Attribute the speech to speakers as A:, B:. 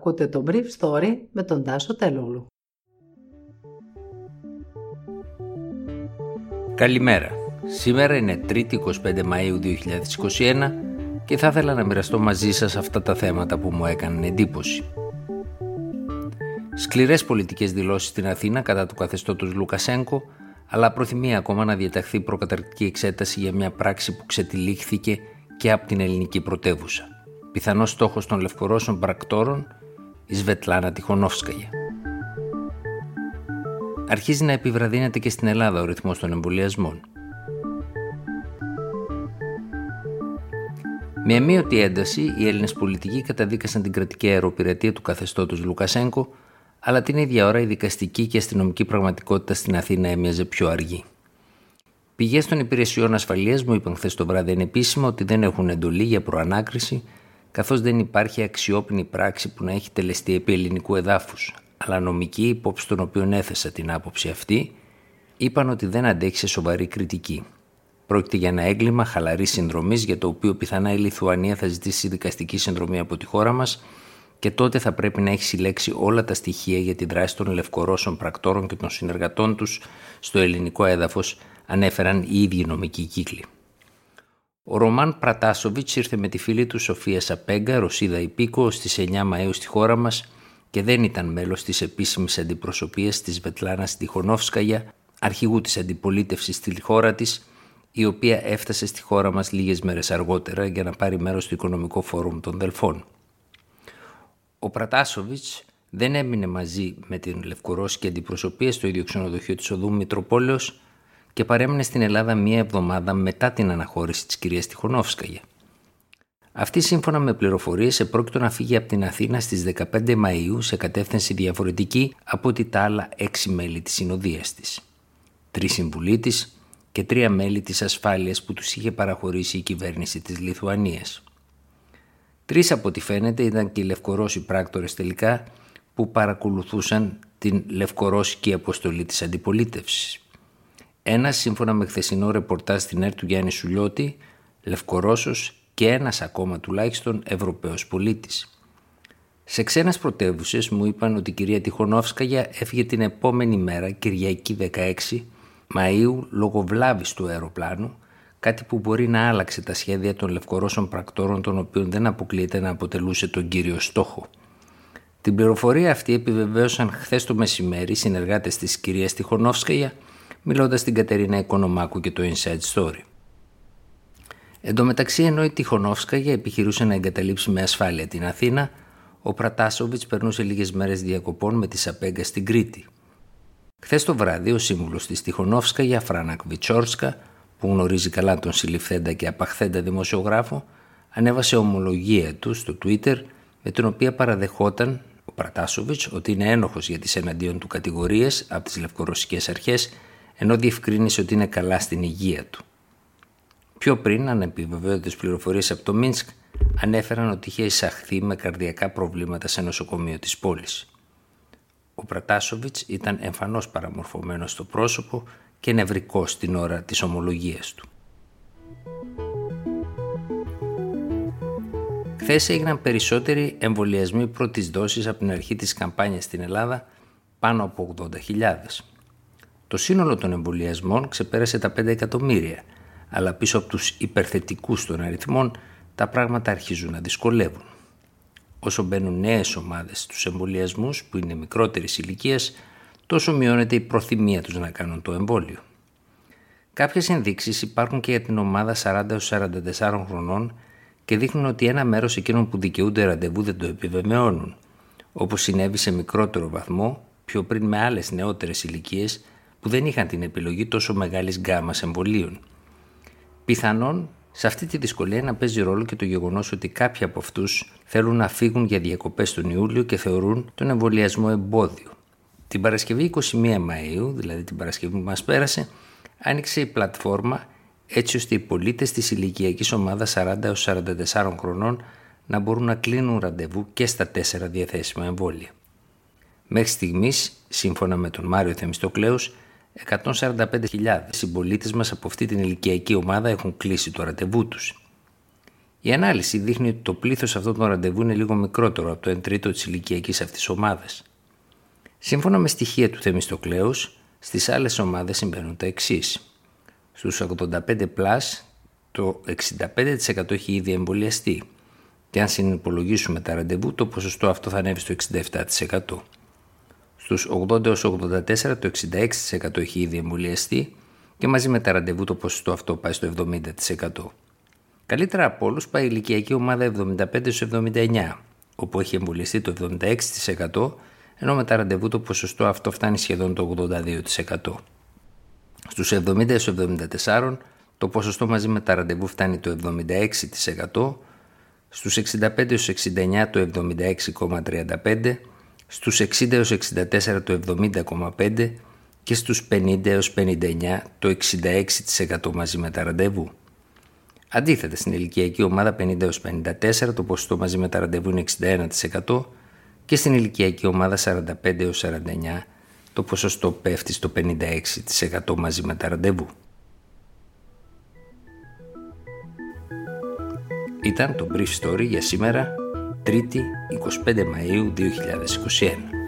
A: Ακούτε το Brief Story με τον Τάσο Τελούλου.
B: Καλημέρα. Σήμερα είναι 3η 25 Μαΐου 2021 και θα ήθελα να μοιραστώ μαζί σας αυτά τα θέματα που μου έκαναν εντύπωση. Σκληρές πολιτικές δηλώσεις στην Αθήνα κατά του καθεστώτος Λουκασέγκο αλλά προθυμεί ακόμα να διαταχθεί προκαταρκτική εξέταση για μια πράξη που ξετυλίχθηκε και από την ελληνική πρωτεύουσα. Πιθανός στόχος των λευκορώσων πρακτόρων η Σβετλάνα Τιχονόφσκαγια. Αρχίζει να επιβραδύνεται και στην Ελλάδα ο ρυθμός των εμβολιασμών. Με αμύωτη ένταση, οι Έλληνες πολιτικοί καταδίκασαν την κρατική αεροπειρατεία του καθεστώτος Λουκασέγκο, αλλά την ίδια ώρα η δικαστική και αστυνομική πραγματικότητα στην Αθήνα έμοιαζε πιο αργή. Πηγές των υπηρεσιών ασφαλείας μου είπαν χθες το βράδυ επίσημα ότι δεν έχουν εντολή για προανάκριση, καθώς δεν υπάρχει αξιόπινη πράξη που να έχει τελεστεί επί ελληνικού εδάφους. Αλλά νομικοί, υπόψη των οποίων έθεσα την άποψη αυτή, είπαν ότι δεν αντέχει σε σοβαρή κριτική. Πρόκειται για ένα έγκλημα χαλαρής συνδρομής για το οποίο πιθανά η Λιθουανία θα ζητήσει δικαστική συνδρομή από τη χώρα μας και τότε θα πρέπει να έχει συλλέξει όλα τα στοιχεία για τη δράση των Λευκορώσων πρακτόρων και των συνεργατών τους στο ελληνικό έδαφος, ανέφεραν οι ίδιοι νομικοί κύκλοι. Ο Ρωμάν Πρατάσοβιτς ήρθε με τη φίλη του Σοφία Σαπέγκα, Ρωσίδα Υπήκο, στις 9 Μαου στη χώρα μας και δεν ήταν μέλος της επίσημης αντιπροσωπείας της Βετλάνας Τιχονόφσκαγια, αρχηγού της αντιπολίτευσης στη χώρα της, η οποία έφτασε στη χώρα μας λίγες μέρες αργότερα για να πάρει μέρος στο Οικονομικό Φόρουμ των Δελφών. Ο Πρατάσοβιτς δεν έμεινε μαζί με την Λευκορώσικη αντιπροσωπεία στο ίδιο ξενοδοχείο της οδού Μητροπόλεως και παρέμεινε στην Ελλάδα μία εβδομάδα μετά την αναχώρηση της κυρίας Τιχονόφσκαγια. Αυτή σύμφωνα με πληροφορίες επρόκειτο να φύγει από την Αθήνα στις 15 Μαΐου σε κατεύθυνση διαφορετική από ότι τα άλλα έξι μέλη της συνοδείας της. Τρεις συμβουλοί της, και τρία μέλη της ασφάλειας που τους είχε παραχωρήσει η κυβέρνηση της Λιθουανίας. Τρεις από ό,τι φαίνεται ήταν και οι Λευκορώσοι πράκτορες τελικά που παρακολουθούσαν την Λευκορώσικη αποστολή της αντιπολίτευσης. Ένας σύμφωνα με χθεσινό ρεπορτάζ στην ΕΡΤ του Γιάννη Σουλιώτη, Λευκορώσος και ένας ακόμα τουλάχιστον Ευρωπαίος πολίτης. Σε ξένες πρωτεύουσες μου είπαν ότι η κυρία Τιχονόφσκαγια έφυγε την επόμενη μέρα, Κυριακή 16, Μαΐου λόγω βλάβης του αεροπλάνου, κάτι που μπορεί να άλλαξε τα σχέδια των λευκορώσων πρακτόρων των οποίων δεν αποκλείεται να αποτελούσε τον κύριο στόχο. Την πληροφορία αυτή επιβεβαίωσαν χθες το μεσημέρι οι συνεργάτες της κυρίας Τιχονόφσκαγια μιλώντας στην Κατερίνα Οικονομάκου και το Inside Story. Εν τω μεταξύ, ενώ η Τιχονόφσκαγια επιχειρούσε να εγκαταλείψει με ασφάλεια την Αθήνα, ο Πρατάσοβιτς περνούσε λίγες μέρες διακοπών με τη Σαπέγκα στην Κρήτη. Χθες το βράδυ, ο σύμβουλος της Τιχονόφσκα για Φράνακ Βιτσόρσκα, που γνωρίζει καλά τον συλληφθέντα και απαχθέντα δημοσιογράφο, ανέβασε ομολογία του στο Twitter με την οποία παραδεχόταν ο Πρατάσοβιτς ότι είναι ένοχος για τις εναντίον του κατηγορίες από τις λευκορωσικές αρχές, ενώ διευκρίνησε ότι είναι καλά στην υγεία του. Πιο πριν, ανεπιβεβαίωτε πληροφορίες από το Μίνσκ ανέφεραν ότι είχε εισαχθεί με καρδιακά προβλήματα σε νοσοκομείο της πόλης. Ο Πρατάσοβιτς ήταν εμφανώς παραμορφωμένος στο πρόσωπο και νευρικός την ώρα της ομολογίας του. Χθες έγιναν περισσότεροι εμβολιασμοί πρώτης δόσης από την αρχή της καμπάνιας στην Ελλάδα, πάνω από 80.000. Το σύνολο των εμβολιασμών ξεπέρασε τα 5 εκατομμύρια, αλλά πίσω από τους υπερθετικούς των αριθμών τα πράγματα αρχίζουν να δυσκολεύουν. Όσο μπαίνουν νέες ομάδες στους εμβολιασμούς που είναι μικρότερης ηλικίας, τόσο μειώνεται η προθυμία τους να κάνουν το εμβόλιο. Κάποιες ενδείξεις υπάρχουν και για την ομάδα 40-44 χρονών και δείχνουν ότι ένα μέρος εκείνων που δικαιούνται ραντεβού δεν το επιβεβαιώνουν, όπως συνέβη σε μικρότερο βαθμό πιο πριν με άλλες νεότερες ηλικίες που δεν είχαν την επιλογή τόσο μεγάλης γκάμας εμβολίων. Πιθανόν σε αυτή τη δυσκολία να παίζει ρόλο και το γεγονός ότι κάποιοι από αυτούς θέλουν να φύγουν για διακοπές τον Ιούλιο και θεωρούν τον εμβολιασμό εμπόδιο. Την Παρασκευή 21 Μαου, δηλαδή την Παρασκευή που μας πέρασε, άνοιξε η πλατφόρμα έτσι ώστε οι πολίτες της ηλικιακής ομάδας 40-44 χρονών να μπορούν να κλείνουν ραντεβού και στα τέσσερα διαθέσιμα εμβόλια. Μέχρι στιγμής, σύμφωνα με τον Μάριο Θεμιστοκλέους, 145.000 συμπολίτες μας από αυτή την ηλικιακή ομάδα έχουν κλείσει το ραντεβού τους. Η ανάλυση δείχνει ότι το πλήθος αυτών των ραντεβού είναι λίγο μικρότερο από το 1 τρίτο της ηλικιακής αυτής ομάδας. Σύμφωνα με στοιχεία του Θεμιστοκλέους, στις άλλες ομάδες συμβαίνουν τα εξής. Στους 85 plus, το 65% έχει ήδη εμβολιαστεί και αν συνυπολογίσουμε τα ραντεβού, το ποσοστό αυτό θα ανέβει στο 67%. Στους 80 84 το 66% έχει ήδη εμβολιαστεί και μαζί με τα ραντεβού το ποσοστό αυτό πάει στο 70%. Καλύτερα από όλους πάει η ηλικιακή ομάδα 75-79, όπου έχει εμβολιαστεί το 76%, ενώ με τα ραντεβού το ποσοστό αυτό φτάνει σχεδόν το 82%. Στους 70-74 το ποσοστό μαζί με τα ραντεβού φτάνει το 76%, στους 65-69 το 76,35%, στους 60-64 το 70,5% και στους 50-59 το 66% μαζί με τα ραντεβού. Αντίθετα, στην ηλικιακή ομάδα 50-54 το ποσοστό μαζί με τα ραντεβού είναι 61% και στην ηλικιακή ομάδα 45-49 το ποσοστό πέφτει στο 56% μαζί με τα ραντεβού. Ήταν το Brief Story για σήμερα, 3η 25 Μαΐου 2021.